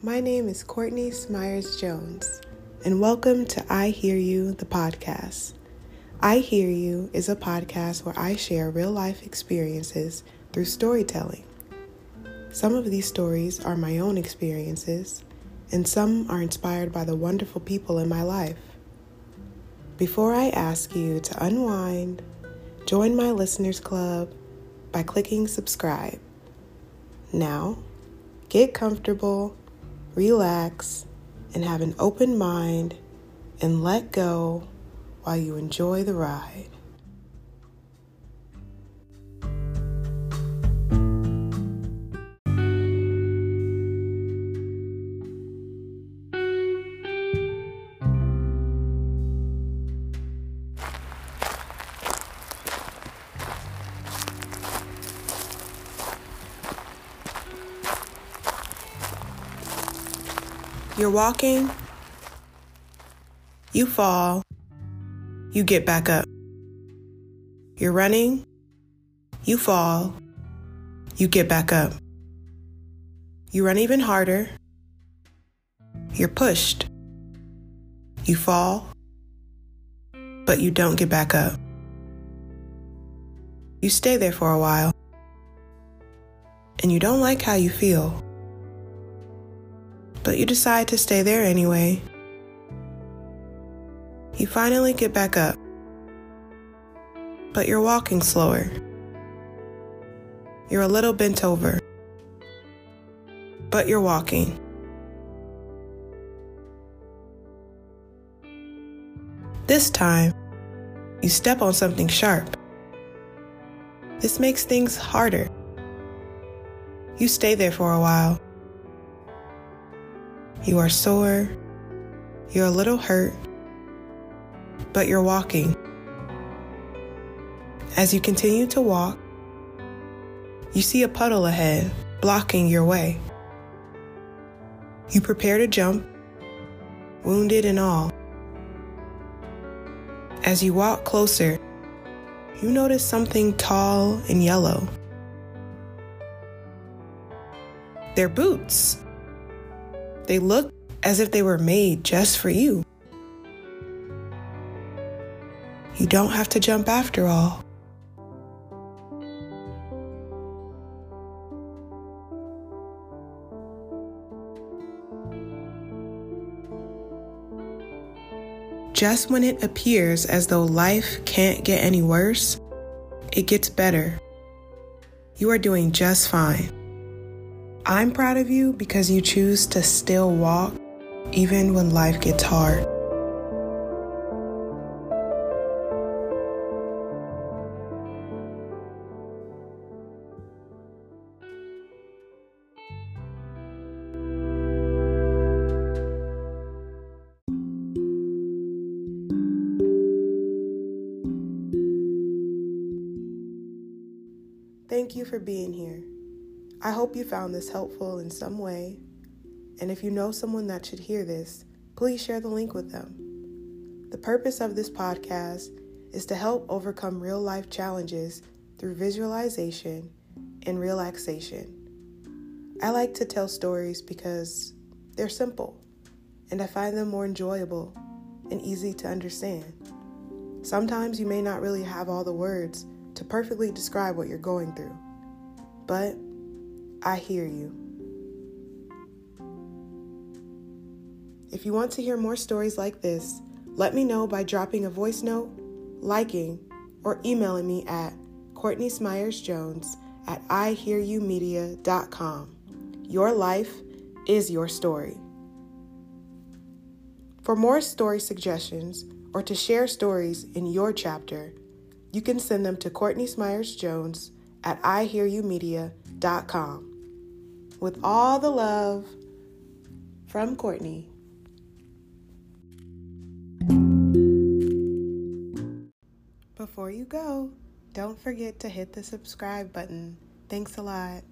My name is Kortni Smyers Jones, and welcome to I Hear You, the podcast. I Hear You is a podcast where I share real life experiences through storytelling. Some of these stories are my own experiences, and some are inspired by the wonderful people in my life. Before I ask you to unwind, join my listeners club by clicking subscribe. Now, get comfortable, relax, and have an open mind and let go while you enjoy the ride. You're walking, you fall, you get back up. You're running, you fall, you get back up. You run even harder, you're pushed, you fall, but you don't get back up. You stay there for a while, and you don't like how you feel but you decide to stay there anyway. You finally get back up, but you're walking slower. You're a little bent over, but you're walking. This time, you step on something sharp. This makes things harder. You stay there for a while you are sore. You're a little hurt, but you're walking. As you continue to walk, you see a puddle ahead, blocking your way. You prepare to jump, wounded and all. As you walk closer, you notice something tall and yellow. They're boots. They look as if they were made just for you. You don't have to jump after all. Just when it appears as though life can't get any worse, it gets better. You are doing just fine. I'm proud of you because you choose to still walk even when life gets hard. Thank you for being here. I hope you found this helpful in some way. And if you know someone that should hear this, please share the link with them. The purpose of this podcast is to help overcome real life challenges through visualization and relaxation. I like to tell stories because they're simple and I find them more enjoyable and easy to understand. Sometimes you may not really have all the words to perfectly describe what you're going through, but I hear you. If you want to hear more stories like this, let me know by dropping a voice note, liking, or emailing me at Kortni Smyers Jones at ihearyoumedia.com. Your life is your story. For more story suggestions or to share stories in your chapter, you can send them to Kortni Smyers Jones at ihearyoumedia.com. With all the love from Kortni. Before you go, don't forget to hit the subscribe button. Thanks a lot.